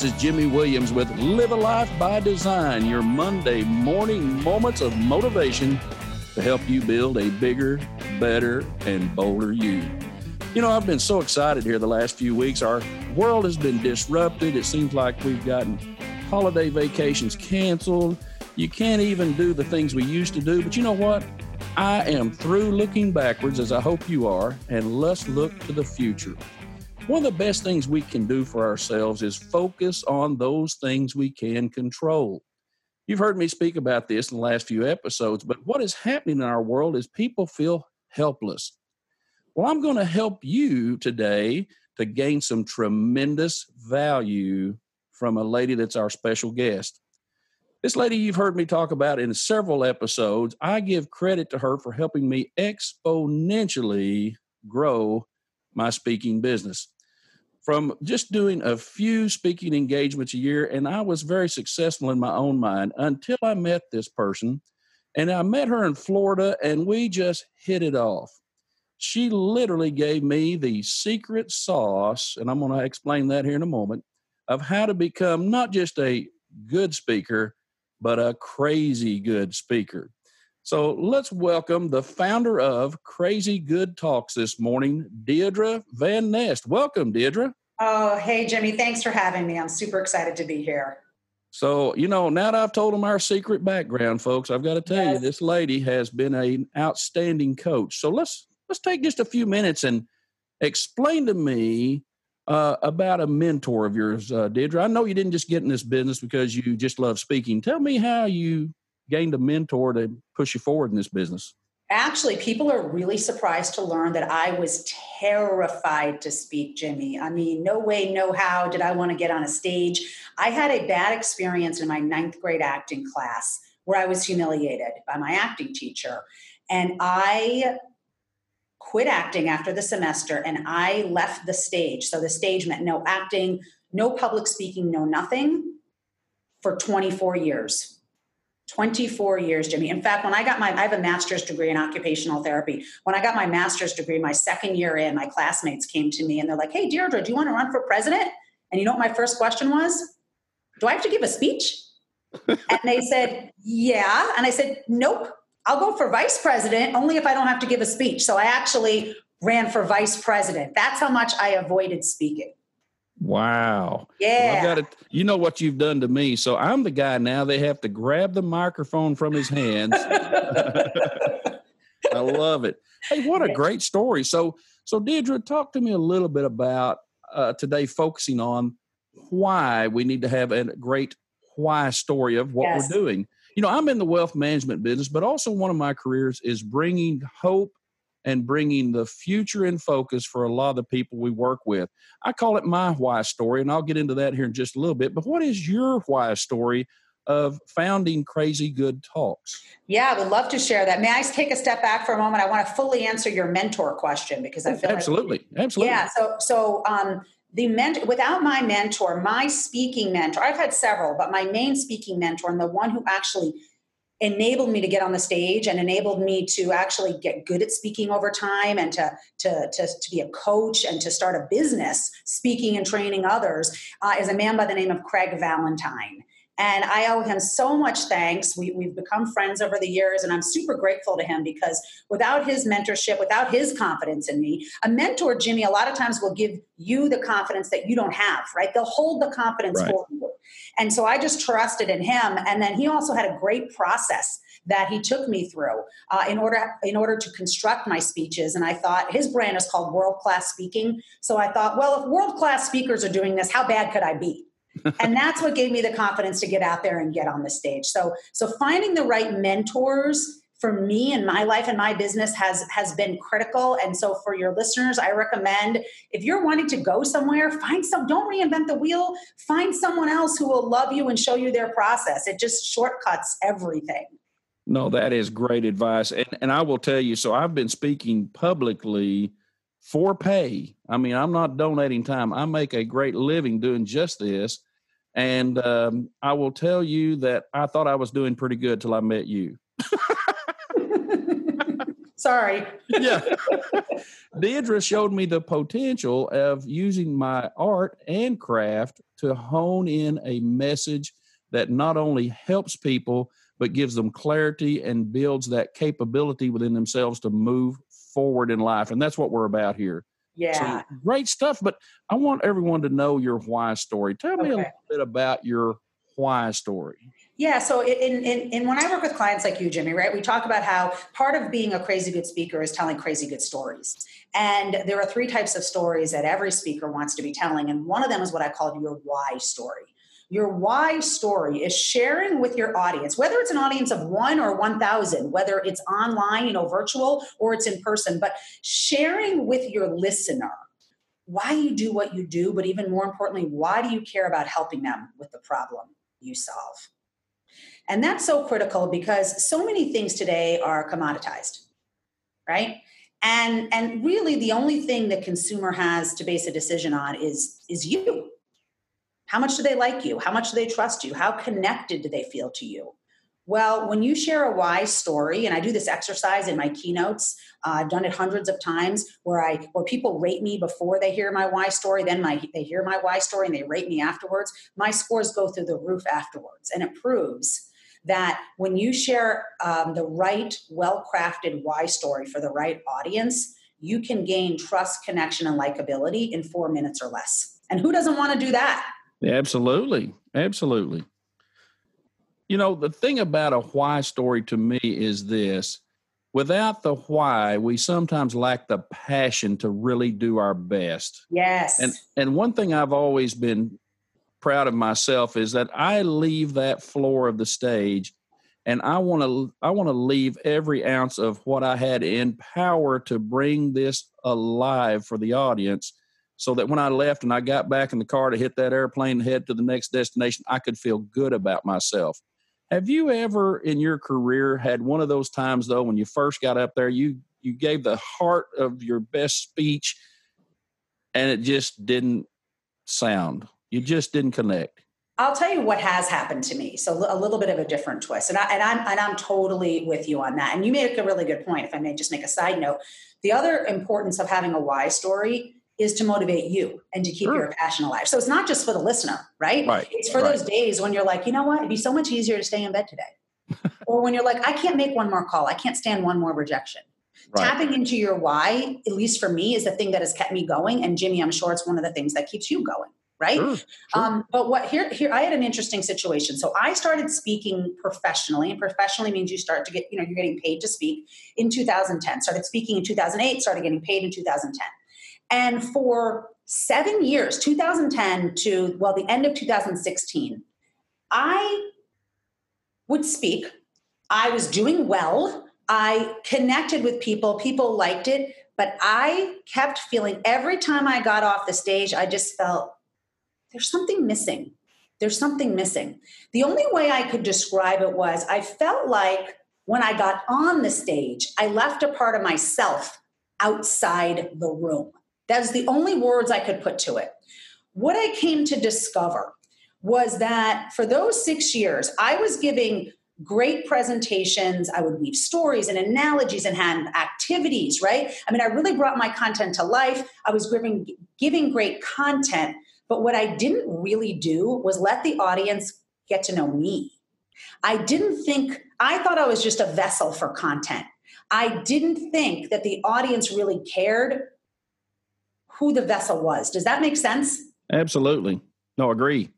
This is Jimmy Williams with Live a Life by Design, your Monday morning moments of motivation to help you build a bigger, better, and bolder you. You know, I've been so excited here the last few weeks. Our world has been disrupted. It seems like we've gotten holiday vacations canceled. You can't even do the things we used to do. But you know what? I am through looking backwards, as I hope you are, and let's look to the future. One of the best things we can do for ourselves is focus on those things we can control. You've heard me speak about this in the last few episodes, but what is happening in our world is people feel helpless. Well, I'm going to help you today to gain some tremendous value from a lady that's our special guest. This lady you've heard me talk about in several episodes, I give credit to her for helping me exponentially grow my speaking business from just doing a few speaking engagements a year, and I was very successful in my own mind until I met this person. And I met her in Florida, and we just hit it off. She literally gave me the secret sauce, and I'm going to explain that here in a moment, of how to become not just a good speaker, but a crazy good speaker. So let's welcome the founder of Crazy Good Talks this morning, Deirdre Van Nest. Welcome, Deirdre. Oh, hey, Jimmy. Thanks for having me. I'm super excited to be here. So, you know, now that I've told them our secret background, folks, I've got to tell yes. you, this lady has been an outstanding coach. So let's let's take just a few minutes and explain to me uh, about a mentor of yours, uh, Deirdre. I know you didn't just get in this business because you just love speaking. Tell me how you gained a mentor to push you forward in this business? Actually, people are really surprised to learn that I was terrified to speak, Jimmy. I mean, no way, no how did I want to get on a stage. I had a bad experience in my ninth grade acting class where I was humiliated by my acting teacher. And I quit acting after the semester and I left the stage. So the stage meant no acting, no public speaking, no nothing for 24 years. 24 years, Jimmy. In fact, when I got my, I have a master's degree in occupational therapy. When I got my master's degree, my second year in, my classmates came to me and they're like, Hey, Deirdre, do you want to run for president? And you know what my first question was? Do I have to give a speech? and they said, Yeah. And I said, Nope. I'll go for vice president only if I don't have to give a speech. So I actually ran for vice president. That's how much I avoided speaking. Wow. Yeah. Well, got You know what you've done to me. So I'm the guy now. They have to grab the microphone from his hands. I love it. Hey, what a great story. So, so Deirdre, talk to me a little bit about uh, today, focusing on why we need to have a great why story of what yes. we're doing. You know, I'm in the wealth management business, but also one of my careers is bringing hope and bringing the future in focus for a lot of the people we work with. I call it my why story, and I'll get into that here in just a little bit. But what is your why story of founding Crazy Good Talks? Yeah, I would love to share that. May I take a step back for a moment? I want to fully answer your mentor question because I feel absolutely, like, absolutely. Yeah. So, so um, the mentor without my mentor, my speaking mentor, I've had several, but my main speaking mentor and the one who actually enabled me to get on the stage and enabled me to actually get good at speaking over time and to to to, to be a coach and to start a business speaking and training others uh, is a man by the name of Craig Valentine. And I owe him so much thanks. We, we've become friends over the years, and I'm super grateful to him because without his mentorship, without his confidence in me, a mentor, Jimmy, a lot of times will give you the confidence that you don't have, right? They'll hold the confidence right. for you. And so I just trusted in him. And then he also had a great process that he took me through uh, in order in order to construct my speeches. And I thought his brand is called World Class Speaking. So I thought, well, if world class speakers are doing this, how bad could I be? and that's what gave me the confidence to get out there and get on the stage. So so finding the right mentors for me and my life and my business has has been critical and so for your listeners i recommend if you're wanting to go somewhere find some don't reinvent the wheel find someone else who will love you and show you their process it just shortcuts everything no that is great advice and, and i will tell you so i've been speaking publicly for pay. I mean, I'm not donating time. I make a great living doing just this. And um, I will tell you that I thought I was doing pretty good till I met you. Sorry. yeah. Deirdre showed me the potential of using my art and craft to hone in a message that not only helps people, but gives them clarity and builds that capability within themselves to move forward in life. And that's what we're about here. Yeah. So, great stuff. But I want everyone to know your why story. Tell me Okay. a little bit about your why story. Yeah, so in, in, in when I work with clients like you, Jimmy, right, we talk about how part of being a crazy good speaker is telling crazy good stories. And there are three types of stories that every speaker wants to be telling. And one of them is what I call your why story. Your why story is sharing with your audience, whether it's an audience of one or 1,000, whether it's online, you know, virtual, or it's in person, but sharing with your listener why you do what you do, but even more importantly, why do you care about helping them with the problem you solve? And that's so critical because so many things today are commoditized, right? And and really the only thing the consumer has to base a decision on is is you. How much do they like you? How much do they trust you? How connected do they feel to you? Well, when you share a why story, and I do this exercise in my keynotes, uh, I've done it hundreds of times, where I where people rate me before they hear my why story, then my they hear my why story and they rate me afterwards. My scores go through the roof afterwards, and it proves that when you share um, the right, well crafted why story for the right audience, you can gain trust, connection, and likability in four minutes or less. And who doesn't want to do that? Absolutely. Absolutely. You know, the thing about a why story to me is this without the why, we sometimes lack the passion to really do our best. Yes. And and one thing I've always been proud of myself is that I leave that floor of the stage and I want to I want to leave every ounce of what I had in power to bring this alive for the audience so that when I left and I got back in the car to hit that airplane and head to the next destination I could feel good about myself. Have you ever in your career had one of those times though when you first got up there you you gave the heart of your best speech and it just didn't sound. You just didn't connect. I'll tell you what has happened to me. So a little bit of a different twist, and, I, and I'm and I'm totally with you on that. And you make a really good point. If I may just make a side note, the other importance of having a why story is to motivate you and to keep Sure. your passion alive. So it's not just for the listener, right? Right, It's for right. those days when you're like, you know what, it'd be so much easier to stay in bed today, or when you're like, I can't make one more call, I can't stand one more rejection. Right. Tapping into your why, at least for me, is the thing that has kept me going. And Jimmy, I'm sure it's one of the things that keeps you going, right? Sure, sure. Um, but what here here I had an interesting situation. So I started speaking professionally, and professionally means you start to get you know you're getting paid to speak in 2010. Started speaking in 2008. Started getting paid in 2010, and for seven years, 2010 to well the end of 2016, I would speak. I was doing well. I connected with people. People liked it. But I kept feeling every time I got off the stage, I just felt there's something missing. There's something missing. The only way I could describe it was I felt like when I got on the stage, I left a part of myself outside the room. That's the only words I could put to it. What I came to discover was that for those six years, I was giving great presentations. I would weave stories and analogies and have activities, right? I mean, I really brought my content to life. I was giving, giving great content. But what I didn't really do was let the audience get to know me. I didn't think, I thought I was just a vessel for content. I didn't think that the audience really cared who the vessel was. Does that make sense? Absolutely. No, agree.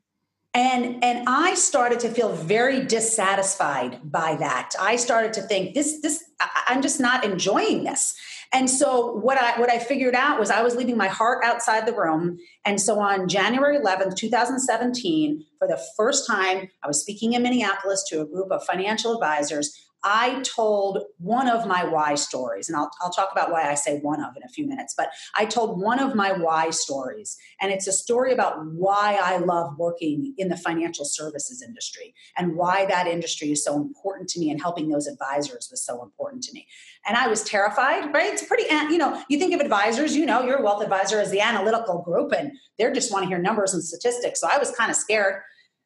and and i started to feel very dissatisfied by that i started to think this this i'm just not enjoying this and so what i what i figured out was i was leaving my heart outside the room and so on january 11th 2017 for the first time i was speaking in minneapolis to a group of financial advisors I told one of my why stories, and I'll, I'll talk about why I say one of in a few minutes, but I told one of my why stories. And it's a story about why I love working in the financial services industry and why that industry is so important to me and helping those advisors was so important to me. And I was terrified, right? It's pretty, you know, you think of advisors, you know, your wealth advisor is the analytical group and they just want to hear numbers and statistics. So I was kind of scared.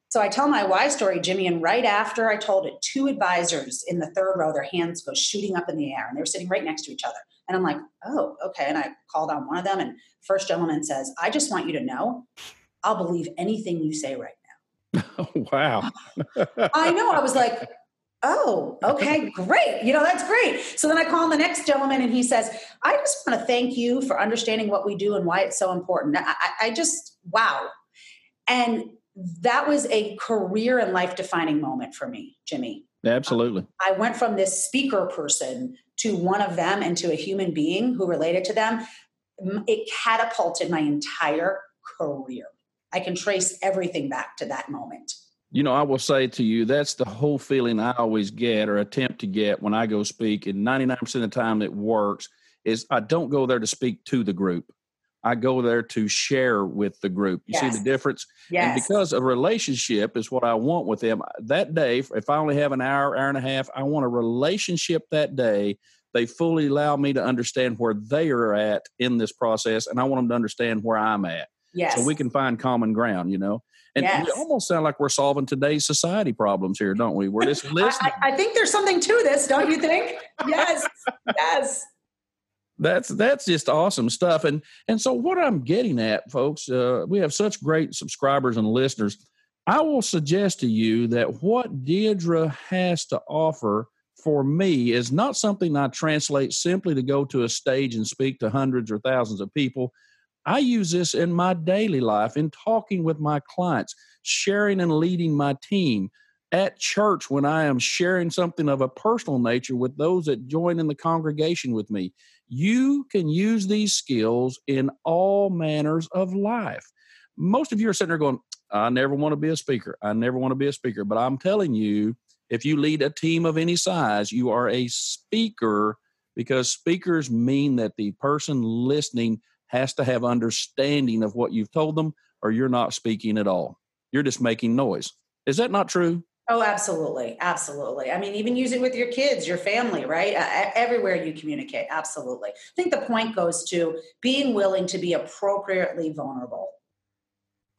So I tell my why story, Jimmy, and right after I told it, two advisors in the third row, their hands go shooting up in the air, and they were sitting right next to each other. And I'm like, oh, okay. And I called on one of them, and first gentleman says, I just want you to know I'll believe anything you say right now. wow. I know. I was like, oh, okay, great. You know, that's great. So then I call the next gentleman and he says, I just want to thank you for understanding what we do and why it's so important. I, I just, wow. And that was a career and life defining moment for me, Jimmy. Absolutely. Um, I went from this speaker person to one of them and to a human being who related to them. It catapulted my entire career. I can trace everything back to that moment. You know, I will say to you, that's the whole feeling I always get or attempt to get when I go speak. And 99% of the time it works is I don't go there to speak to the group. I go there to share with the group. You yes. see the difference? Yes. And because a relationship is what I want with them uh, that day, if I only have an hour, hour and a half, I want a relationship that day. They fully allow me to understand where they are at in this process, and I want them to understand where I'm at. Yes. So we can find common ground, you know. And yes. we almost sound like we're solving today's society problems here, don't we? We're just listening. I, I, think there's something to this, don't you think? yes. Yes that's that's just awesome stuff. And and so what i'm getting at folks uh, we have such great subscribers and listeners. I will suggest to you that what deirdre has to offer for me is not something i translate simply to go to a stage and speak to hundreds or thousands of people. I use this in my daily life in talking with my clients sharing and leading my team. At church when I am sharing something of a personal nature with those that join in the congregation with me. You can use these skills in all manners of life. Most of you are sitting there going, I never want to be a speaker. I never want to be a speaker. But I'm telling you, if you lead a team of any size, you are a speaker because speakers mean that the person listening has to have understanding of what you've told them, or you're not speaking at all. You're just making noise. Is that not true? Oh, absolutely. Absolutely. I mean, even use it with your kids, your family, right? Uh, everywhere you communicate. Absolutely. I think the point goes to being willing to be appropriately vulnerable.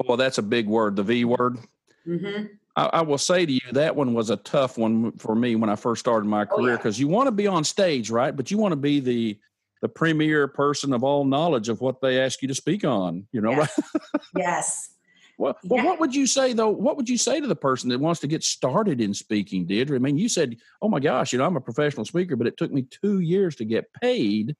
Well, that's a big word, the V word. Mm-hmm. I, I, will say to you, that one was a tough one for me when I first started my career because oh, yeah. you want to be on stage, right? But you want to be the the premier person of all knowledge of what they ask you to speak on, you know, yes. right? yes. Well, yeah. well, what would you say though? What would you say to the person that wants to get started in speaking, Deirdre? I mean, you said, "Oh my gosh, you know, I'm a professional speaker, but it took me two years to get paid."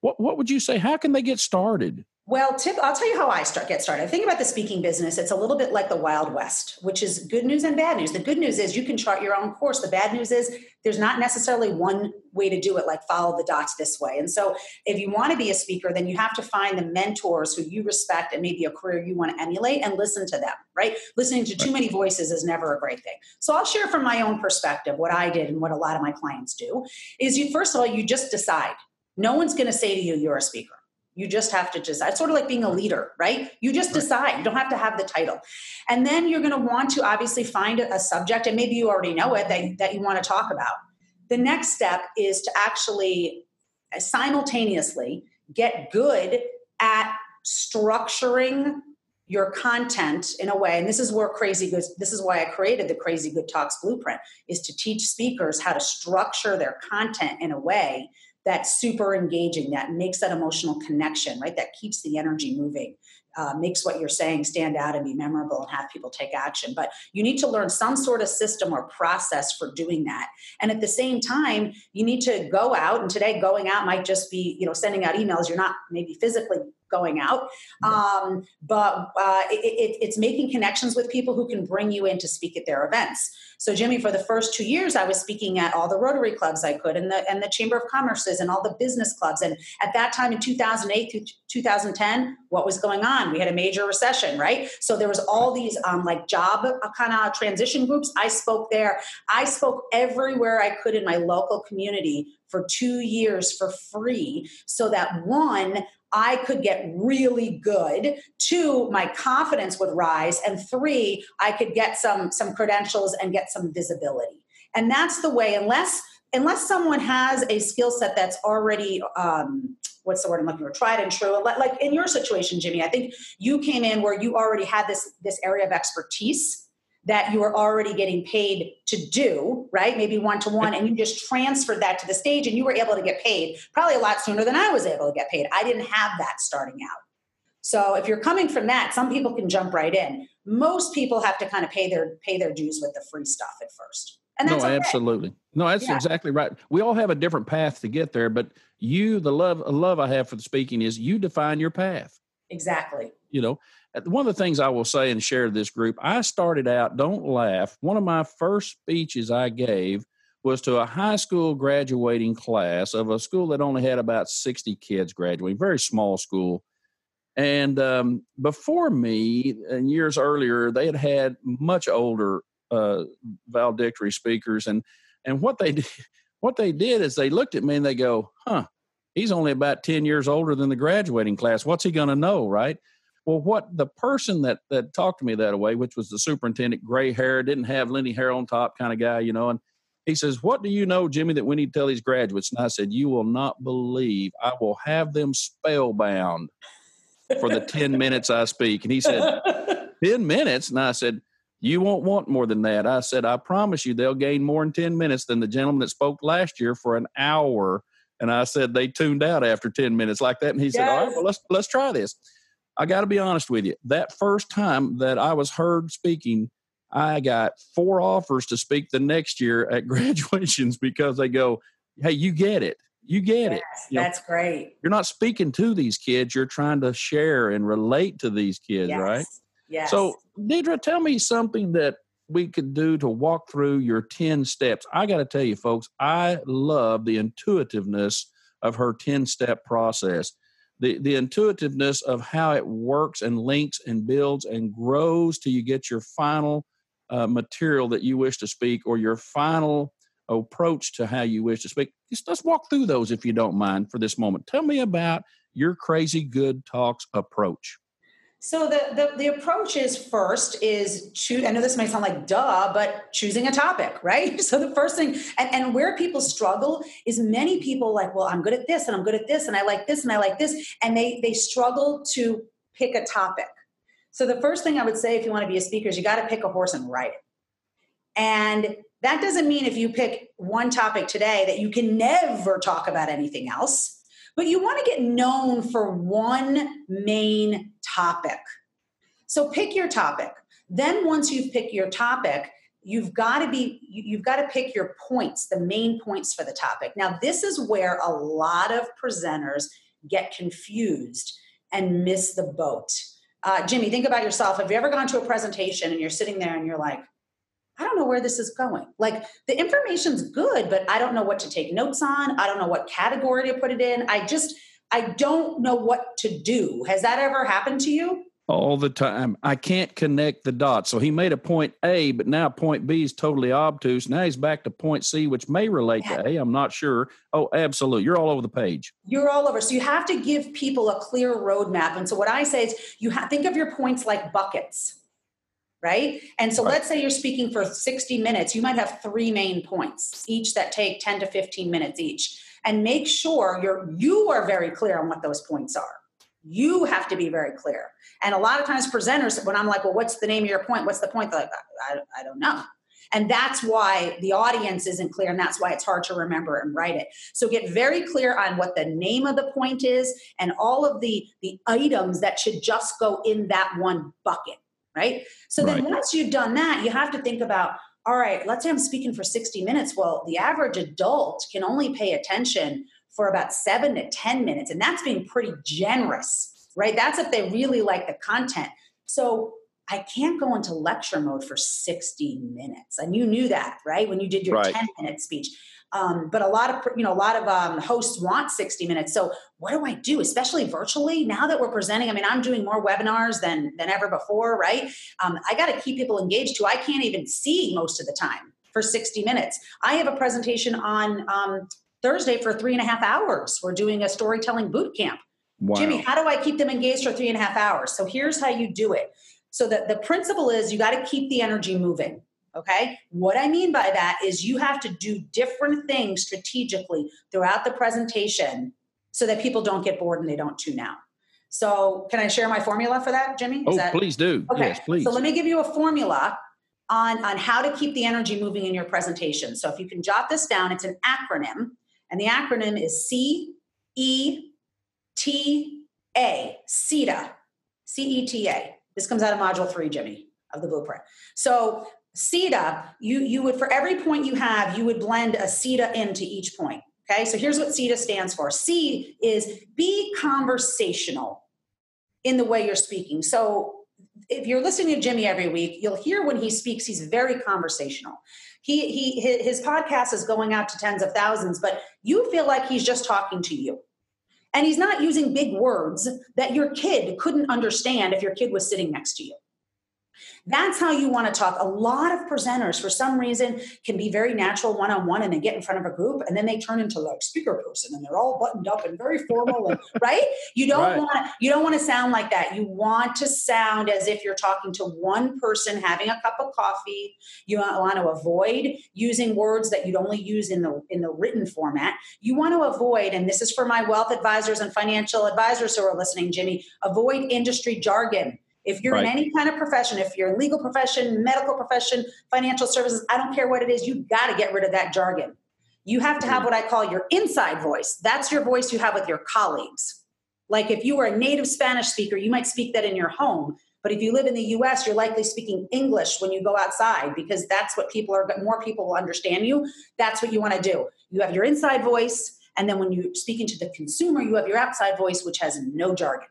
What What would you say? How can they get started? Well, tip, I'll tell you how I start get started. I think about the speaking business. It's a little bit like the Wild West, which is good news and bad news. The good news is you can chart your own course. The bad news is there's not necessarily one way to do it, like follow the dots this way. And so, if you want to be a speaker, then you have to find the mentors who you respect and maybe a career you want to emulate and listen to them, right? Listening to too many voices is never a great thing. So, I'll share from my own perspective what I did and what a lot of my clients do is you, first of all, you just decide. No one's going to say to you, you're a speaker you just have to decide. It's sort of like being a leader, right? You just decide. You don't have to have the title. And then you're going to want to obviously find a subject, and maybe you already know it, that, that you want to talk about. The next step is to actually uh, simultaneously get good at structuring your content in a way and this is where crazy good this is why i created the crazy good talks blueprint is to teach speakers how to structure their content in a way that's super engaging, that makes that emotional connection, right? That keeps the energy moving, uh, makes what you're saying stand out and be memorable and have people take action. But you need to learn some sort of system or process for doing that. And at the same time, you need to go out. And today, going out might just be, you know, sending out emails. You're not maybe physically going out. Um, but uh, it, it, it's making connections with people who can bring you in to speak at their events. So, Jimmy, for the first two years, I was speaking at all the Rotary clubs I could, and the and the Chamber of Commerce's, and all the business clubs. And at that time, in 2008 through 2010, what was going on? We had a major recession, right? So there was all these um, like job uh, kind of transition groups. I spoke there. I spoke everywhere I could in my local community for two years for free, so that one I could get really good. Two, my confidence would rise. And three, I could get some, some credentials and get some visibility. And that's the way, unless unless someone has a skill set that's already um, what's the word I'm looking for, tried and true. Like in your situation, Jimmy, I think you came in where you already had this this area of expertise that you were already getting paid to do, right? Maybe one to one, and you just transferred that to the stage and you were able to get paid probably a lot sooner than I was able to get paid. I didn't have that starting out. So if you're coming from that, some people can jump right in. Most people have to kind of pay their pay their dues with the free stuff at first. And that's no, okay. absolutely. No, that's yeah. exactly right. We all have a different path to get there, but you, the love, love I have for the speaking is you define your path. Exactly. You know, one of the things I will say and share to this group, I started out, don't laugh. One of my first speeches I gave was to a high school graduating class of a school that only had about 60 kids graduating, very small school. And um, before me, and years earlier, they had had much older uh, valedictory speakers, and and what they did, what they did is they looked at me and they go, "Huh, he's only about ten years older than the graduating class. What's he going to know, right?" Well, what the person that that talked to me that way, which was the superintendent, gray hair, didn't have any hair on top, kind of guy, you know, and he says, What do you know, Jimmy, that we need to tell these graduates? And I said, You will not believe. I will have them spellbound for the 10 minutes I speak. And he said, 10 minutes? And I said, You won't want more than that. I said, I promise you they'll gain more in 10 minutes than the gentleman that spoke last year for an hour. And I said, They tuned out after 10 minutes like that. And he yes. said, All right, well, let's, let's try this. I got to be honest with you. That first time that I was heard speaking, I got four offers to speak the next year at graduations because they go, Hey, you get it. You get yes, it. You that's know, great. You're not speaking to these kids, you're trying to share and relate to these kids, yes. right? Yes. So, Deirdre, tell me something that we could do to walk through your 10 steps. I got to tell you, folks, I love the intuitiveness of her 10 step process. The, the intuitiveness of how it works and links and builds and grows till you get your final uh, material that you wish to speak or your final approach to how you wish to speak. Just let's walk through those if you don't mind for this moment. Tell me about your crazy good talks approach. So the, the, the approach is first is choose. I know this might sound like duh, but choosing a topic, right? So the first thing, and, and where people struggle is many people like, well, I'm good at this, and I'm good at this, and I like this, and I like this, and they they struggle to pick a topic. So the first thing I would say if you want to be a speaker is you got to pick a horse and ride it. And that doesn't mean if you pick one topic today that you can never talk about anything else, but you want to get known for one main topic. So pick your topic. Then once you've picked your topic, you've got to be you've got to pick your points, the main points for the topic. Now this is where a lot of presenters get confused and miss the boat uh, Jimmy, think about yourself. Have you ever gone to a presentation and you're sitting there and you're like, I don't know where this is going. Like the information's good, but I don't know what to take notes on. I don't know what category to put it in. I just, I don't know what to do. Has that ever happened to you? all the time. I can't connect the dots. So he made a point A, but now point B is totally obtuse. Now he's back to point C, which may relate yeah. to A. I'm not sure. Oh, absolutely. You're all over the page. You're all over. So you have to give people a clear roadmap. And so what I say is you have, think of your points like buckets. Right. And so right. let's say you're speaking for 60 minutes. You might have three main points, each that take 10 to 15 minutes each. And make sure you're you are very clear on what those points are you have to be very clear. And a lot of times, presenters, when I'm like, well, what's the name of your point? What's the point? They're like, I, I don't know. And that's why the audience isn't clear, and that's why it's hard to remember and write it. So get very clear on what the name of the point is and all of the, the items that should just go in that one bucket, right? So right. then once you've done that, you have to think about all right, let's say I'm speaking for 60 minutes. Well, the average adult can only pay attention for about seven to 10 minutes. And that's being pretty generous, right? That's if they really like the content. So I can't go into lecture mode for 60 minutes. And you knew that, right? When you did your right. 10 minute speech. Um, but a lot of you know a lot of um, hosts want 60 minutes so what do i do especially virtually now that we're presenting i mean i'm doing more webinars than than ever before right um, i got to keep people engaged too i can't even see most of the time for 60 minutes i have a presentation on um, Thursday for three and a half hours. We're doing a storytelling boot camp. Wow. Jimmy, how do I keep them engaged for three and a half hours? So here's how you do it. So the, the principle is you got to keep the energy moving. Okay. What I mean by that is you have to do different things strategically throughout the presentation so that people don't get bored and they don't tune out. So can I share my formula for that, Jimmy? Is oh, that, please do. Okay. Yes, please. So let me give you a formula on, on how to keep the energy moving in your presentation. So if you can jot this down, it's an acronym. And the acronym is C E T A, CETA. C-E-T-A. This comes out of module three, Jimmy, of the blueprint. So CETA, you you would for every point you have, you would blend a CETA into each point. Okay, so here's what CETA stands for. C is be conversational in the way you're speaking. So if you're listening to Jimmy every week, you'll hear when he speaks, he's very conversational. He, he his podcast is going out to tens of thousands, but you feel like he's just talking to you. And he's not using big words that your kid couldn't understand if your kid was sitting next to you. That's how you want to talk. A lot of presenters, for some reason, can be very natural one on one and they get in front of a group and then they turn into like speaker person and they're all buttoned up and very formal and right? You don't right. want you don't want to sound like that. You want to sound as if you're talking to one person having a cup of coffee. You want to avoid using words that you'd only use in the in the written format. You want to avoid, and this is for my wealth advisors and financial advisors who are listening, Jimmy, avoid industry jargon if you're right. in any kind of profession, if you're in legal profession, medical profession, financial services, I don't care what it is, you got to get rid of that jargon. You have to have mm. what I call your inside voice. That's your voice you have with your colleagues. Like if you were a native Spanish speaker, you might speak that in your home. But if you live in the US, you're likely speaking English when you go outside because that's what people are, more people will understand you. That's what you want to do. You have your inside voice. And then when you're speaking to the consumer, you have your outside voice, which has no jargon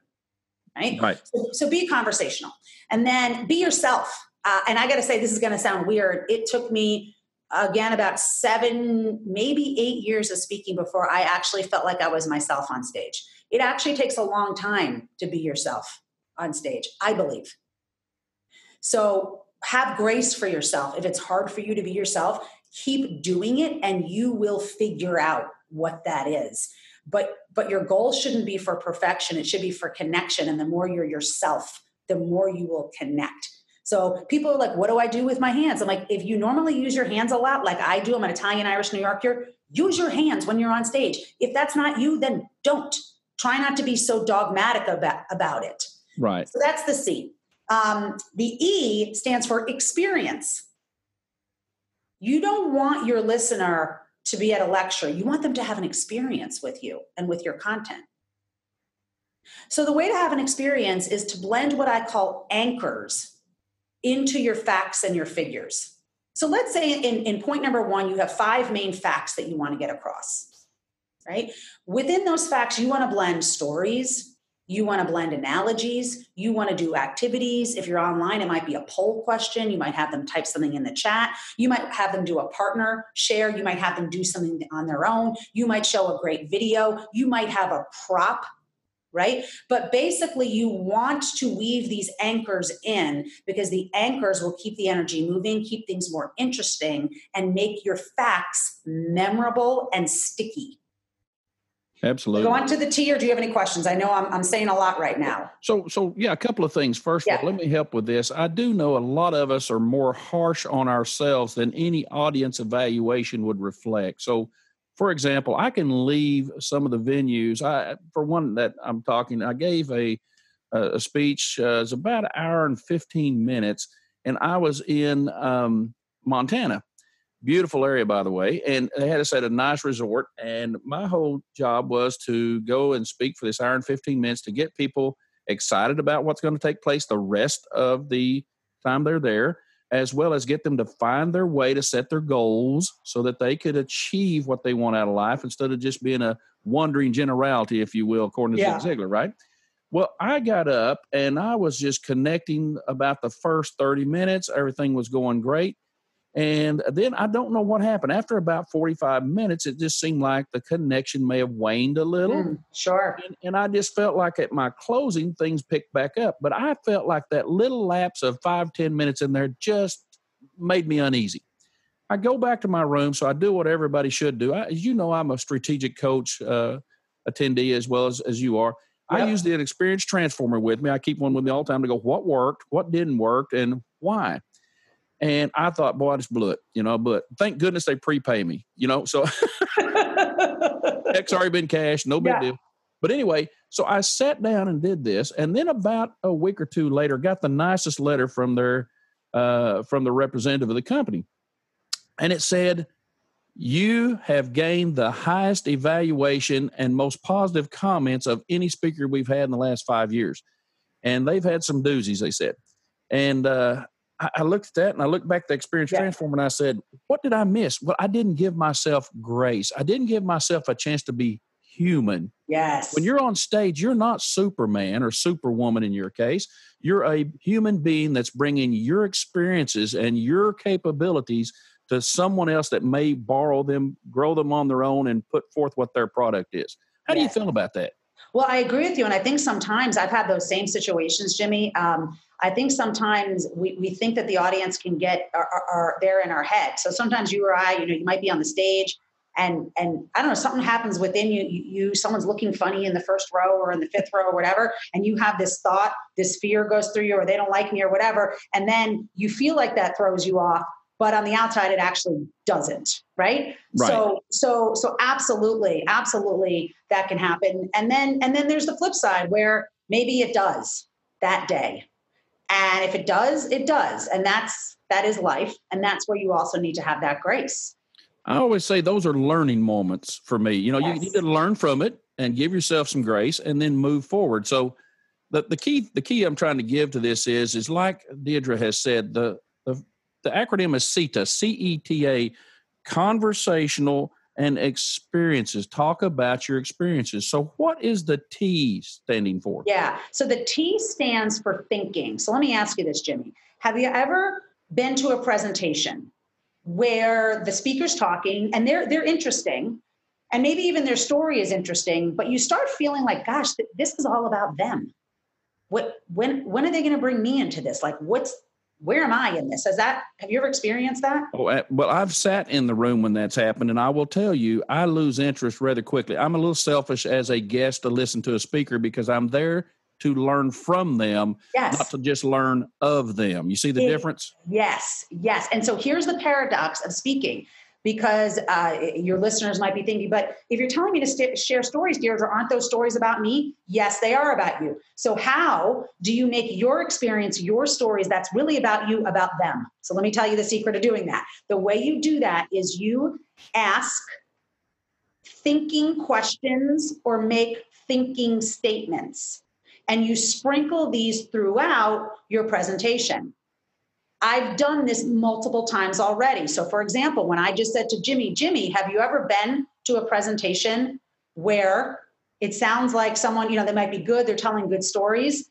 right? Right. So, so be conversational, and then be yourself. Uh, and I got to say, this is going to sound weird. It took me again about seven, maybe eight years of speaking before I actually felt like I was myself on stage. It actually takes a long time to be yourself on stage, I believe. So have grace for yourself. If it's hard for you to be yourself, keep doing it and you will figure out what that is but but your goal shouldn't be for perfection. It should be for connection. And the more you're yourself the more you will connect. So people are like what do i do with my hands? I'm like if you normally use your hands a lot like i do i'm an italian irish new yorker use your hands when you're on stage. If that's not you then don't. Try not to be so dogmatic about, about it. Right. So that's the c. Um, the e stands for experience. You don't want your listener to be at a lecture. You want them to have an experience with you and with your content. So, the way to have an experience is to blend what I call anchors into your facts and your figures. So, let's say in, in point number one, you have five main facts that you want to get across, right? Within those facts, you want to blend stories, you want to blend analogies. You want to do activities. If you're online, it might be a poll question. You might have them type something in the chat. You might have them do a partner share. You might have them do something on their own. You might show a great video. You might have a prop right? But basically, you want to weave these anchors in because the anchors will keep the energy moving, keep things more interesting, and make your facts memorable and sticky. Absolutely. Go on to the T, or do you have any questions? I know I'm, I'm saying a lot right now. So, so yeah, a couple of things. First yeah. of all, let me help with this. I do know a lot of us are more harsh on ourselves than any audience evaluation would reflect. So, for example, I can leave some of the venues. I, for one that I'm talking, I gave a a speech. Uh, it's about an hour and 15 minutes, and I was in um, Montana beautiful area by the way and they had us at a nice resort and my whole job was to go and speak for this hour and 15 minutes to get people excited about what's going to take place the rest of the time they're there as well as get them to find their way to set their goals so that they could achieve what they want out of life instead of just being a wandering generality if you will according to yeah. zig ziglar right? Well i got up and i was just connecting about the first 30 minutes. Everything was going great and then I don't know what happened. After about 45 minutes, it just seemed like the connection may have waned a little. Mm, sure. And, and, I just felt like at my closing, things picked back up. But I felt like that little lapse of five, 10 minutes in there just made me uneasy. I go back to my room, so I do what everybody should do. I, as you know, I'm a strategic coach uh, attendee as well as, as you are. Yep. I use the experience transformer with me. I keep one with me all the time to go, what worked, what didn't work, and why. And I thought, boy, I just blew it, you know, but thank goodness they prepay me, you know, so X already been cashed, no big yeah. deal. But anyway, so I sat down and did this, and then about a week or two later, got the nicest letter from their uh, from the representative of the company, and it said, "You have gained the highest evaluation and most positive comments of any speaker we've had in the last five years." and they've had some doozies. They said, and uh, I, I looked at that and I looked back at the experience Yeah. transform and I said, what did I miss? Well, I didn't give myself grace. I didn't give myself a chance to be human. Yes. When you're on stage, you're not Superman or Superwoman in your case. You're a human being that's bringing your experiences and your capabilities to someone else that may borrow them, grow them on their own, and put forth what their product is. How do you feel about that? Well, I agree with you. And I think sometimes I've had those same situations, Jimmy. Um, I think sometimes we, we think that the audience can get are, are, are there in our head. So sometimes you or I, you know, you might be on the stage and and I don't know, something happens within you, you, you someone's looking funny in the first row or in the fifth row or whatever, and you have this thought, this fear goes through you, or they don't like me or whatever, and then you feel like that throws you off, but on the outside it actually doesn't, right? Right. So so so absolutely, absolutely that can happen. And then and then there's the flip side where maybe it does that day. And if it does, it does. And that's that is life. And that's where you also need to have that grace. I always say those are learning moments for me. You know, you need to learn from it and give yourself some grace and then move forward. So the, the key the key I'm trying to give to this is is like Deirdre has said, the the, the acronym is CETA, C E T A, conversational and experiences. Talk about your experiences. So what is the T standing for? Yeah. So the T stands for thinking. So let me ask you this, Jimmy. Have you ever been to a presentation where the speaker's talking and they're they're interesting and maybe even their story is interesting, but you start feeling like, gosh, this is all about them. What when when are they going to bring me into this? Like what's where am I in this? Has that have you ever experienced that? Oh, uh, well, I've sat in the room when that's happened, and I will tell you, I lose interest rather quickly. I'm a little selfish as a guest to listen to a speaker because I'm there to learn from them, Yes. not to just learn of them. You see the It- difference? Yes, yes. And so here's the paradox of speaking, because uh, your listeners might be thinking, but if you're telling me to st- share stories, Deirdre, aren't those stories about me? Yes, they are about you. So how do you make your experience, your stories that's really about you, about them? So let me tell you the secret of doing that. The way you do that is you ask thinking questions or make thinking statements. And you sprinkle these throughout your presentation. I've done this multiple times already. So, for example, when I just said to Jimmy, Jimmy, have you ever been to a presentation where it sounds like someone, you know, they might be good, they're telling good stories,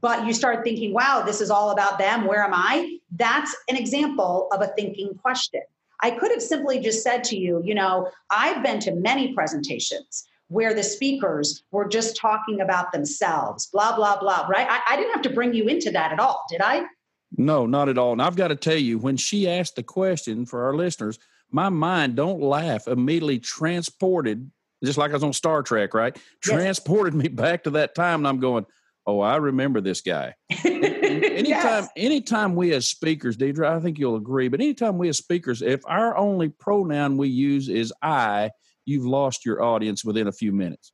but you start thinking, wow, this is all about them. Where am I? That's an example of a thinking question. I could have simply just said to you, you know, I've been to many presentations where the speakers were just talking about themselves, blah, blah, blah, right? I, I didn't have to bring you into that at all, did I? No, not at all. And I've got to tell you, when she asked the question for our listeners, my mind, don't laugh, immediately transported, just like I was on Star Trek, right? Yes. Transported me back to that time. And I'm going, oh, I remember this guy. anytime Yes. anytime we as speakers deirdre i think you'll agree but anytime we as speakers if our only pronoun we use is i you've lost your audience within a few minutes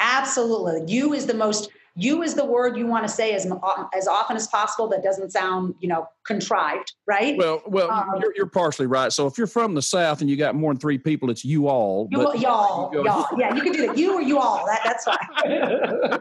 Absolutely. You is the most, you is the word you want to say as, as often as possible that doesn't sound, you know, contrived, right? well well Um, you're, you're partially right so if you're from the south and you got more than three people it's you all You, but y'all, you y'all. Yeah, you can do that. You or you all. That, that's fine.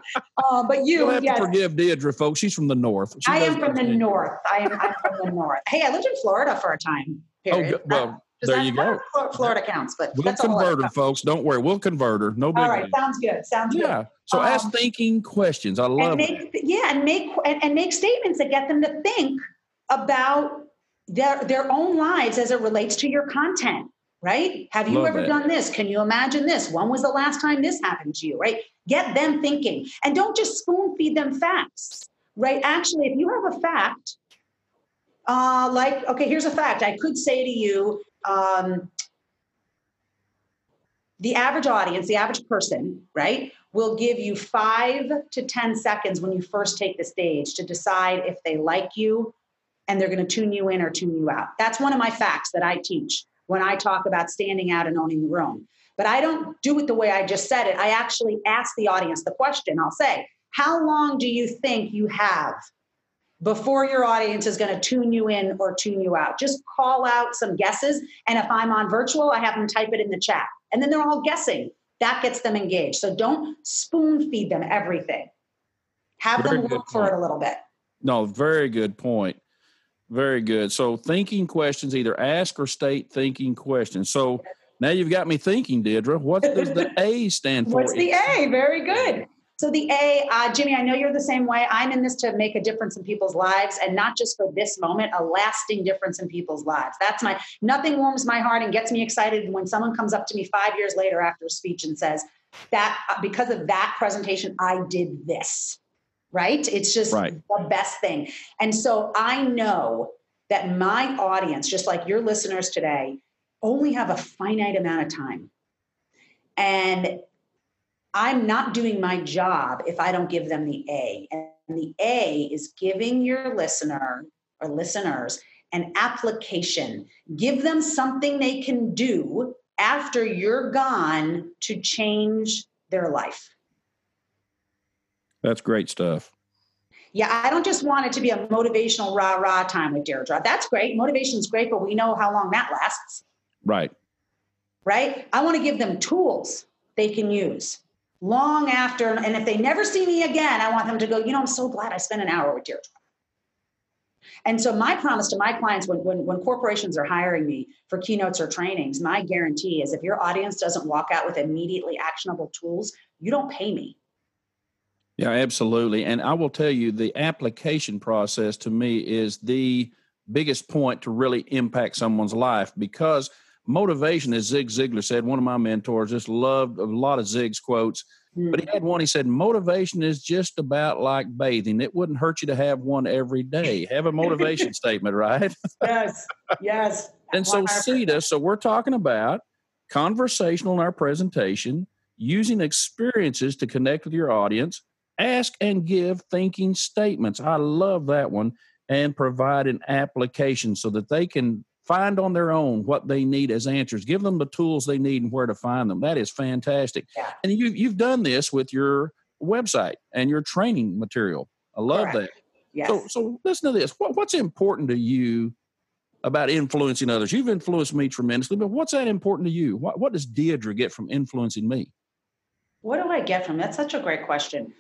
um, but you, have yes. to forgive deirdre folks she's from the north She I am from the north. I am I'm from the north. Hey, I lived in Florida for a time. oh Period. good. well there you go. Florida counts, but we'll convert her folks. Don't worry. We'll convert her no big All right, deal. sounds good. Sounds good. yeah. So ask Um, thinking questions. I love and it make yeah and make and, and make statements that get them to think about their their own lives as it relates to your content right? Have you Love ever that. done this? Can you imagine this? When was the last time this happened to you right? Get them thinking. And don't just spoon feed them facts right? Actually if you have a fact uh, like okay here's a fact. I could say to you um, the average audience, the average person, right, will give you five to 10 seconds when you first take the stage to decide if they like you and they're going to tune you in or tune you out. That's one of my facts that I teach when I talk about standing out and owning the room. But I don't do it the way I just said it. I actually ask the audience the question. I'll say, How long do you think you have before your audience is going to tune you in or tune you out? Just call out some guesses. And if I'm on virtual, I have them type it in the chat. And then they're all guessing. That gets them engaged. So don't spoon feed them everything. Have very them look for it a little bit. No, very good point. Very good. So thinking questions, either ask or state thinking questions. So now you've got me thinking, Deirdre. What does the A stand for? What's the A? Very good. So the A, uh, Jimmy, I know you're the same way. I'm in this to make a difference in people's lives, and not just for this moment, a lasting difference in people's lives. That's my nothing warms my heart and gets me excited when someone comes up to me five years later after a speech and says that uh, because of that presentation, I did this. Right? It's just right. the best thing. And so I know that my audience, just like your listeners today, only have a finite amount of time. And I'm not doing my job if I don't give them the A. And the A is giving your listener or listeners an application. Give them something they can do after you're gone to change their life. That's great stuff. Yeah, I don't just want it to be a motivational rah rah time with Deirdre. That's great. Motivation is great, but we know how long that lasts. Right. Right? I want to give them tools they can use long after. And if they never see me again, I want them to go, you know, I'm so glad I spent an hour with Deirdre. And so my promise to my clients when, when, when corporations are hiring me for keynotes or trainings, my guarantee is if your audience doesn't walk out with immediately actionable tools, you don't pay me. Yeah, absolutely. And I will tell you the application process to me is the biggest point to really impact someone's life because motivation, as Zig Ziglar said, one of my mentors, just loved a lot of Zig's quotes. But he had one, he said, motivation is just about like bathing. It wouldn't hurt you to have one every day. Have a motivation statement, right? Yes, yes. and so, CETA, so we're talking about conversational in our presentation, using experiences to connect with your audience, ask and give thinking statements. I love that one. And provide an application so that they can find on their own what they need as answers. Give them the tools they need and where to find them. That is fantastic. Yeah. and you, you've done this with your website and your training material. I love Correct. that. Yes. so so listen to this. What, what's important to you about influencing others? You've influenced me tremendously but what's that important to you? What, what does deirdre get from influencing me? What do i get from that's such a great question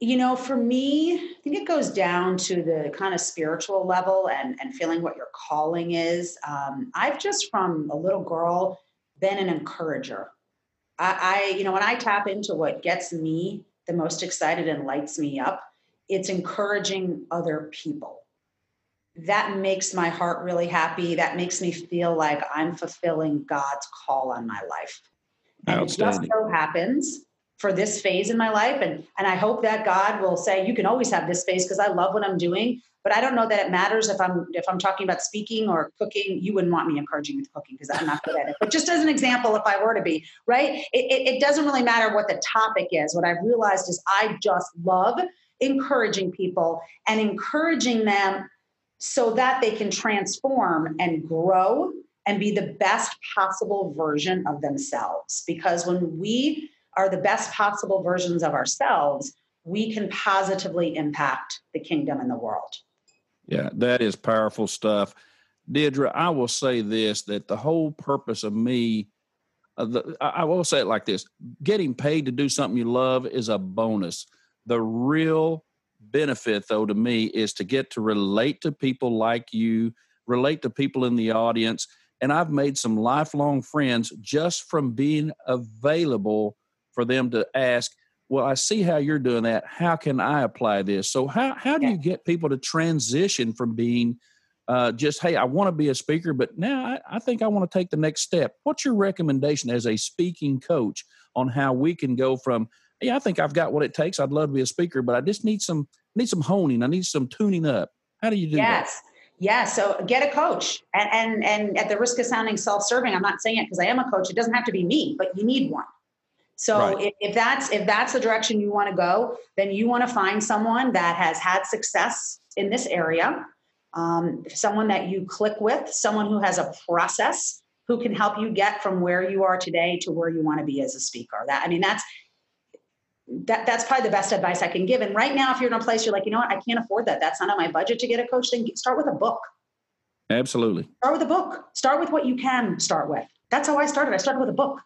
you know, for me, I think it goes down to the kind of spiritual level and, and feeling what your calling is. Um, I've just from a little girl been an encourager. I, I, you know, when I tap into what gets me the most excited and lights me up, it's encouraging other people. That makes my heart really happy. That makes me feel like I'm fulfilling God's call on my life. And it just so happens for this phase in my life. And and i hope that god will say you can always have this phase because i love what i'm doing. But i don't know that it matters if i'm if i'm talking about speaking or cooking. You wouldn't want me encouraging with cooking because i'm not good at it. But just as an example if i were to be right? It, it, it doesn't really matter what the topic is. What i've realized is i just love encouraging people and encouraging them so that they can transform and grow and be the best possible version of themselves. Because when we are the best possible versions of ourselves, we can positively impact the kingdom and the world. Yeah, that is powerful stuff. Deirdre, I will say this that the whole purpose of me, uh, the, I will say it like this getting paid to do something you love is a bonus. The real benefit, though, to me is to get to relate to people like you, relate to people in the audience. And I've made some lifelong friends just from being available for them to ask, well, I see how you're doing that. How can I apply this? So, how, how do you get people to transition from being uh, just, hey, I want to be a speaker, but now I, I think I want to take the next step? What's your recommendation as a speaking coach on how we can go from, yeah, I think I've got what it takes. I'd love to be a speaker, but I just need some need some honing. I need some tuning up. How do you do that? yes. that? Yeah, so get a coach, and and and at the risk of sounding self-serving, I'm not saying it because I am a coach. It doesn't have to be me, but you need one. So right. if, if that's if that's the direction you want to go, then you want to find someone that has had success in this area, um, someone that you click with, someone who has a process who can help you get from where you are today to where you want to be as a speaker. That I mean, that's that, that's probably the best advice I can give. And right now, if you're in a place you're like, you know what, I can't afford that. That's not on my budget to get a coach. Then start with a book. Absolutely. Start with a book. Start with what you can start with. That's how I started. I started with a book.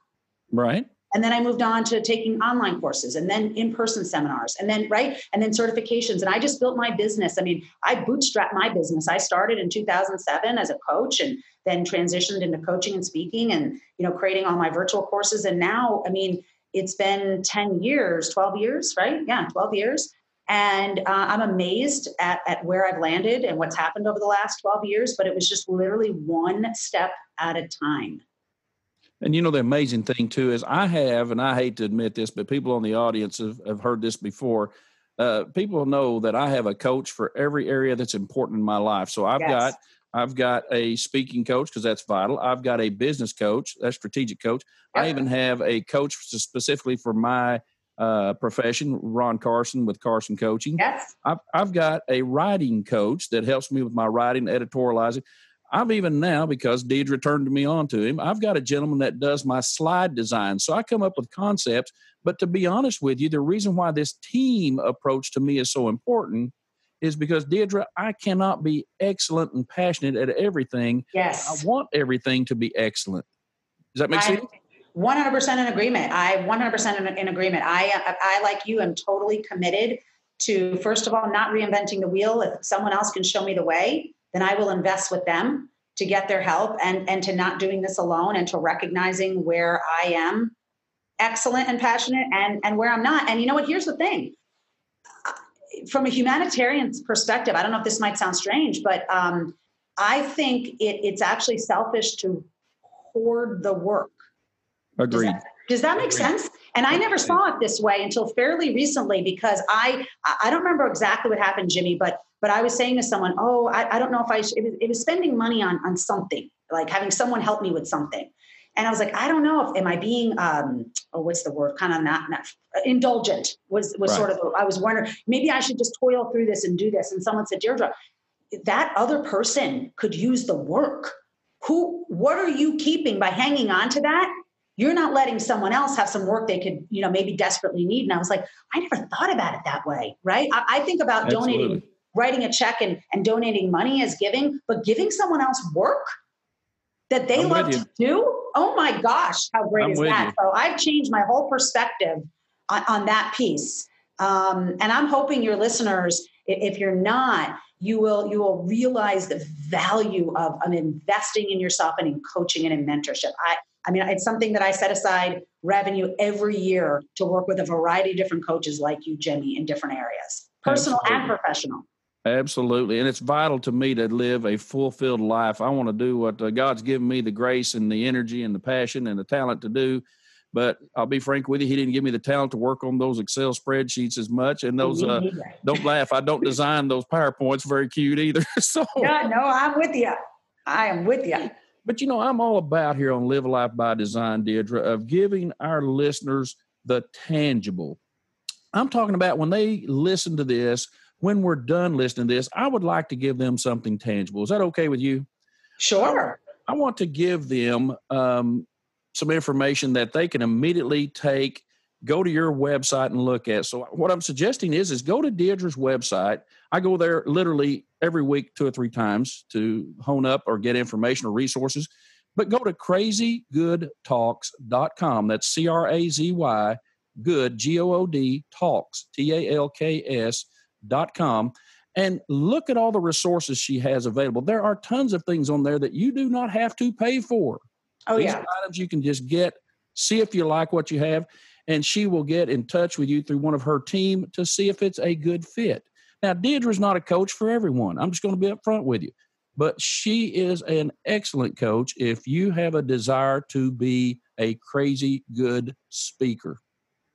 Right And then I moved on to taking online courses and then in person seminars and then, right? And then certifications. And I just built my business. I mean, I bootstrapped my business. I started in 2007 as a coach and then transitioned into coaching and speaking and, you know, creating all my virtual courses. And now, I mean, it's been 10 years, 12 years, right? Yeah, 12 years. And uh, I'm amazed at, at where I've landed and what's happened over the last 12 years, but it was just literally one step at a time. And you know, the amazing thing too is I have, and I hate to admit this, but people on the audience have, have heard this before. Uh, people know that I have a coach for every area that's important in my life. So I've yes. got I've got a speaking coach because that's vital. I've got a business coach, that's strategic coach. Yep. I even have a coach specifically for my uh, profession, Ron Carson with Carson Coaching. Yes. I've, I've got a writing coach that helps me with my writing, editorializing. I've even now, because Deirdre turned me on to him, I've got a gentleman that does my slide design. So I come up with concepts. But to be honest with you, the reason why this team approach to me is so important is because Deirdre, I cannot be excellent and passionate at everything. Yes. I want everything to be excellent. Does that make I, sense? 100% in agreement. I 100% in, in agreement. I, I, like you, am totally committed to, first of all, not reinventing the wheel. If someone else can show me the way, then I will invest with them to get their help and, and to not doing this alone and to recognizing where I am excellent and passionate and, and where I'm not. And you know what? Here's the thing from a humanitarian perspective, I don't know if this might sound strange, but um, I think it, it's actually selfish to hoard the work. Agreed. Does that, does that make Agreed. sense? And I never saw it this way until fairly recently because I I don't remember exactly what happened, Jimmy, but but I was saying to someone, oh, I, I don't know if I should, it was, it was spending money on on something like having someone help me with something. And I was like, I don't know if am I being um oh what's the word kind of not, not indulgent was was right. sort of I was wondering maybe I should just toil through this and do this. And someone said, Deirdre, that other person could use the work. Who what are you keeping by hanging on to that? You're not letting someone else have some work they could, you know, maybe desperately need. And I was like, I never thought about it that way, right? I, I think about Absolutely. donating, writing a check and, and donating money as giving, but giving someone else work that they I'm love to do oh my gosh, how great I'm is that? You. So I've changed my whole perspective on, on that piece. Um, and I'm hoping your listeners, if you're not, you will you will realize the value of, of investing in yourself and in coaching and in mentorship. I I mean, it's something that I set aside revenue every year to work with a variety of different coaches like you, Jimmy, in different areas, personal Absolutely. and professional. Absolutely. And it's vital to me to live a fulfilled life. I want to do what uh, God's given me the grace and the energy and the passion and the talent to do. But I'll be frank with you, He didn't give me the talent to work on those Excel spreadsheets as much. And those, uh, don't laugh, I don't design those PowerPoints very cute either. so, yeah, no, I'm with you. I am with you. But you know, I'm all about here on Live Life by Design, Deirdre, of giving our listeners the tangible. I'm talking about when they listen to this when we're done listening to this, I would like to give them something tangible. Is that okay with you? Sure. I, I want to give them um, some information that they can immediately take, go to your website and look at. So what I'm suggesting is, is go to Deirdre's website. I go there literally every week, two or three times to hone up or get information or resources. But go to crazygoodtalks.com. That's C R A Z Y, good, G O O D, talks, T A L K S com and look at all the resources she has available. There are tons of things on there that you do not have to pay for. Oh, These yeah. items you can just get, see if you like what you have, and she will get in touch with you through one of her team to see if it's a good fit. Now, Deirdre's not a coach for everyone. I'm just going to be upfront with you. But she is an excellent coach if you have a desire to be a crazy good speaker.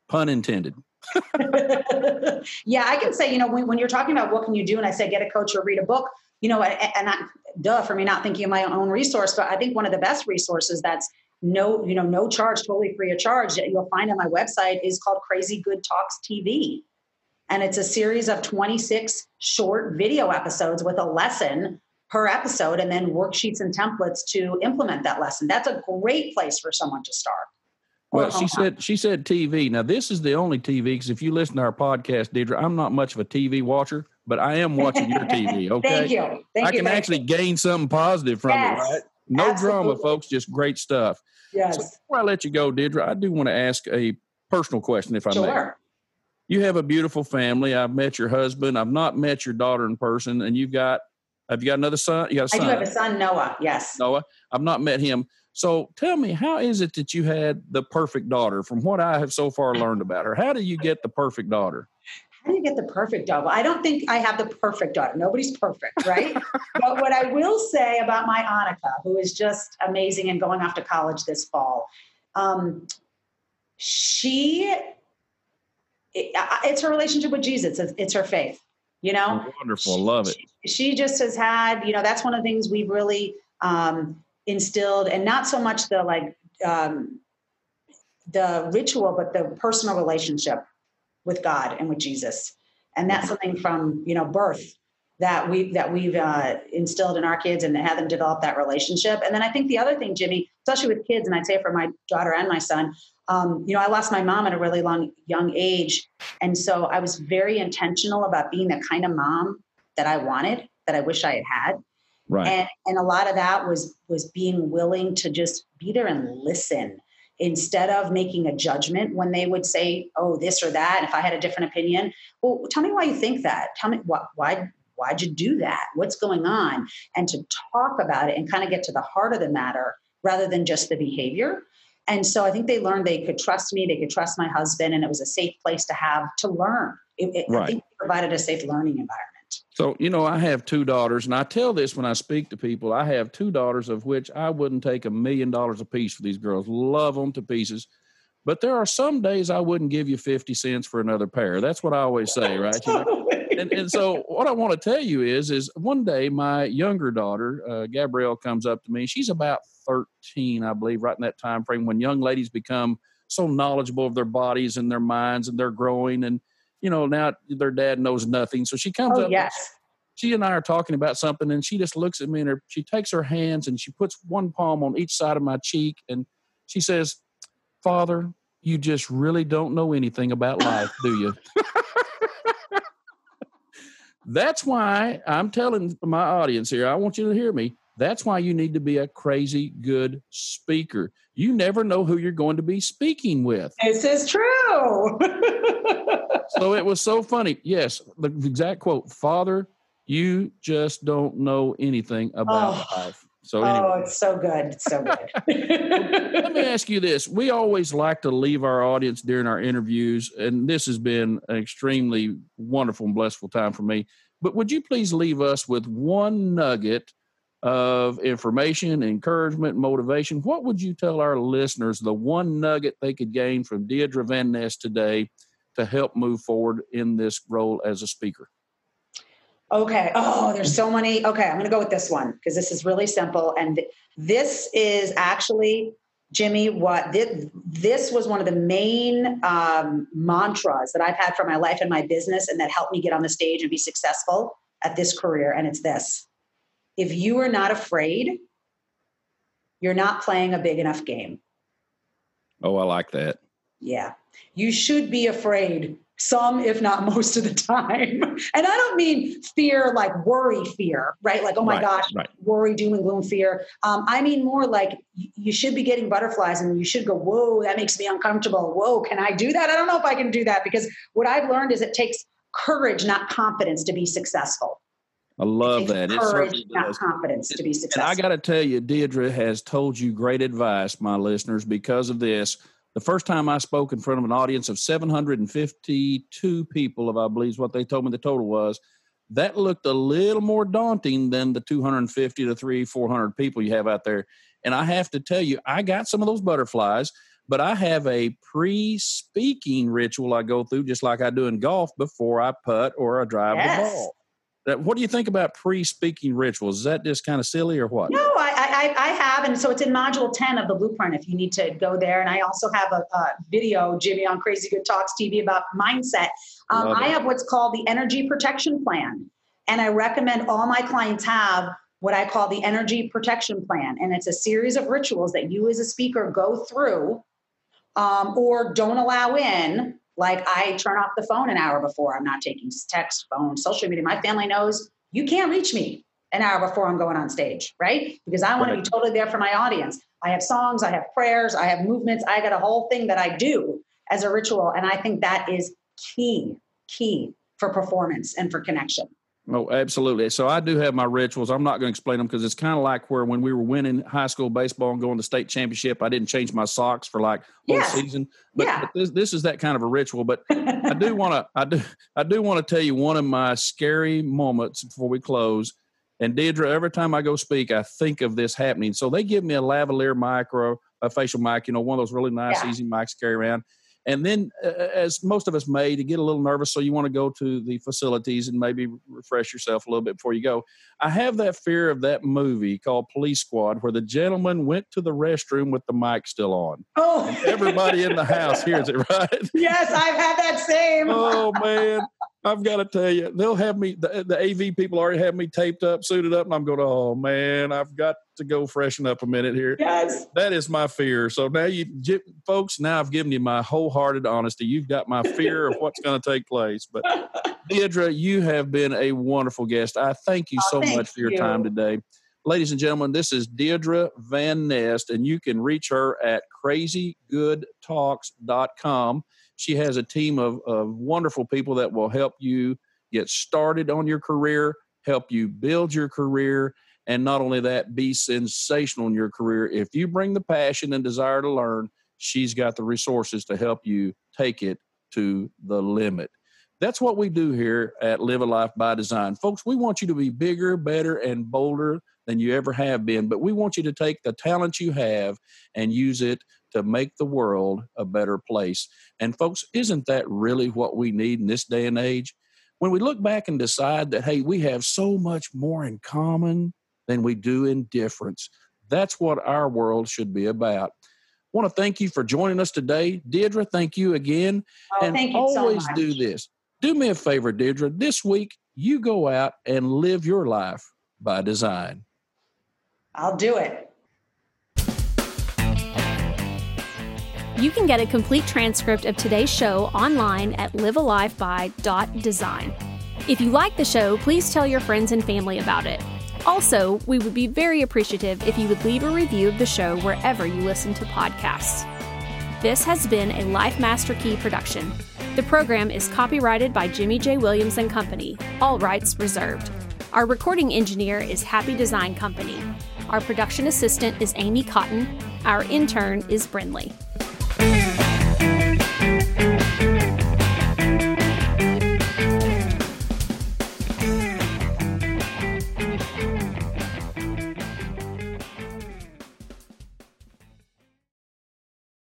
Pun intended. yeah, I can say, you know, when, when, you're talking about what can you do, and I say get a coach or read a book, you know, and, and duh, for me not thinking of my own resource, but I think one of the best resources that's no, you know, no charge, totally free of charge that you'll find on my website is called Crazy Good Talks TV. And it's a series of 26 short video episodes with a lesson per episode and then worksheets and templates to implement that lesson. That's a great place for someone to start. Well, she said she said TV. Now this is the only TV because if you listen to our podcast, Deirdre, I'm not much of a TV watcher, but I am watching your TV. Okay, thank you. Thank I can you, actually you. gain something positive from yes. it, right? No Absolutely. drama, folks. Just great stuff. Yes. So before I let you go, Deirdre, I do want to ask a personal question, if I sure. may. You have a beautiful family. I've met your husband. I've not met your daughter in person, and you've got. Have you got another son? You got a son. I do have a son, Noah. Yes. Noah. I've not met him. So tell me, how is it that you had the perfect daughter? From what I have so far learned about her, how do you get the perfect daughter? How do you get the perfect daughter? I don't think I have the perfect daughter. Nobody's perfect, right? but what I will say about my Annika, who is just amazing and going off to college this fall, um, she, it, it's her relationship with Jesus. It's, it's her faith. You know, oh, wonderful, love it. She, she, just has had, you know, that's one of the things we've really um, instilled and not so much the like um, the ritual but the personal relationship with god and with jesus. And that's something from you know birth that we that we've uh, instilled in our kids and had them develop that relationship. And then i think the other thing jimmy especially with kids and i'd say for my daughter and my son um, you know i lost my mom at a really long young age. And so i was very intentional about being the kind of mom that i wanted that i wish i had had Right. And and a lot of that was was being willing to just be there and listen instead of making a judgment when they would say, "Oh, this or that." And if I had a different opinion, well, tell me why you think that. Tell me what why why'd you do that? What's going on? And to talk about it and kind of get to the heart of the matter rather than just the behavior. And so I think they learned they could trust me, they could trust my husband, and it was a safe place to have to learn. It, it, right. I think it provided a safe learning environment. So, you know, I have two daughters, and I tell this when I speak to people. I have two daughters, of which I wouldn't take a million dollars a piece for these girls. Love them to pieces. But there are some days I wouldn't give you 50 cents for another pair. That's what I always say, right? and, and so what I want to tell you is, is one day my younger daughter, uh, Gabrielle, comes up to me. She's about 13, I believe, right in that time frame when young ladies become so knowledgeable of their bodies and their minds and they're growing. And you know, now their dad knows nothing. So she comes oh, up. Yes. She and I are talking about something, and she just looks at me and her, she takes her hands and she puts one palm on each side of my cheek, and she says, "Father, you just really don't know anything about life, do you?" That's why I'm telling my audience here. I want you to hear me. That's why you need to be a crazy good speaker. You never know who you're going to be speaking with. This is true. so it was so funny. Yes, the exact quote Father, you just don't know anything about oh. life. So oh, anyway. Oh, it's so good. It's so good. Let me ask you this. We always like to leave our audience during our interviews, and this has been an extremely wonderful and blissful time for me. But would you please leave us with one nugget of information, encouragement, motivation? What would you tell our listeners the one nugget they could gain from Deirdre Van Nest today to help move forward in this role as a speaker? Okay. Oh, there's so many. Okay, I'm going to go with this one because this is really simple. And this is actually, Jimmy, what this, this was one of the main um, mantras that I've had for my life and my business and that helped me get on the stage and be successful at this career. And it's this if you are not afraid, you're not playing a big enough game. Oh, I like that. Yeah. You should be afraid some, if not most of the time. And I don't mean fear like worry fear, right? Like, oh my right, gosh, right. worry, doom and gloom fear. Um, I mean more like you should be getting butterflies and you should go, whoa, that makes me uncomfortable. Whoa, can I do that? I don't know if I can do that because what I've learned is it takes courage, not confidence to be successful. I love that. Courage, not confidence to be successful. And I got to tell you, Deirdre has told you great advice, my listeners, because of this. The first time I spoke in front of an audience of 752 people, if I believe is what they told me the total was, that looked a little more daunting than the 250 to 3 400 people you have out there. And I have to tell you, I got some of those butterflies, but I have a pre speaking ritual I go through, just like I do in golf before I putt or I drive yes. the ball. What do you think about pre-speaking rituals? Is that just kind of silly or what? No, I, I, I have, and so it's in module ten of the blueprint. If you need to go there, and I also have a, a video, Jimmy, on Crazy Good Talks TV about mindset. Um, I have what's called the Energy Protection Plan, and I recommend all my clients have what I call the Energy Protection Plan, and it's a series of rituals that you as a speaker go through, um, or don't allow in like I turn off the phone an hour before. I'm not taking text, phone, social media. My family knows you can't reach me. an hour before I'm going on stage, right? Because I want right. to be totally there for my audience. I have songs, I have prayers, I have movements, I got a whole thing that I do as a ritual. And I think that is key, key for performance and for connection. Oh, absolutely. So I do have my rituals. I'm not going to explain them because it's kind of like where when we were winning high school baseball and going to state championship, I didn't change my socks for like whole yeah. season. But, yeah. but this, this is that kind of a ritual. But I do want to I do I do want to tell you one of my scary moments before we close. And Deirdre, every time I go speak, I think of this happening. So they give me a lavalier mic or a facial mic, you know, one of those really nice, yeah. easy mics to carry around. And then, uh, as most of us may, to get a little nervous, so you want to go to the facilities and maybe refresh yourself a little bit before you go. I have that fear of that movie called Police Squad, where the gentleman went to the restroom with the mic still on. Oh, and everybody in the house hears it, right? Yes, I've had that same. oh man, I've got to tell you, they'll have me. The, the, AV people already have me taped up, suited up, and I'm going. Oh man, I've got to go freshen up a minute here. Yes, that is my fear. So now you, folks, now I've given you my wholehearted honesty. You've got my fear of what's going to take place. But Deirdre, you have been a wonderful guest. I thank you oh, so thank much for your you. time today. Ladies and gentlemen, this is Deirdre Van Nest, and you can reach her at crazygoodtalks.com. She has a team of, of wonderful people that will help you get started on your career, help you build your career, and not only that, be sensational in your career. If you bring the passion and desire to learn, she's got the resources to help you take it to the limit. That's what we do here at Live a Life by Design. Folks, we want you to be bigger, better, and bolder than you ever have been, but we want you to take the talent you have and use it to make the world a better place. And folks, isn't that really what we need in this day and age? When we look back and decide that, hey, we have so much more in common than we do in difference, that's what our world should be about. I want to thank you for joining us today. Deirdre, thank you again. Oh, and you always so do this. Do me a favor, Deirdre. This week, you go out and live your life by design. I'll do it. You can get a complete transcript of today's show online at livealifeby.design. If you like the show, please tell your friends and family about it. Also, we would be very appreciative if you would leave a review of the show wherever you listen to podcasts. This has been a Life Master Key production. The program is copyrighted by Jimmy J. Williams and Company, all rights reserved. Our recording engineer is Happy Design Company. Our production assistant is Amy Cotton. Our intern is Brinley.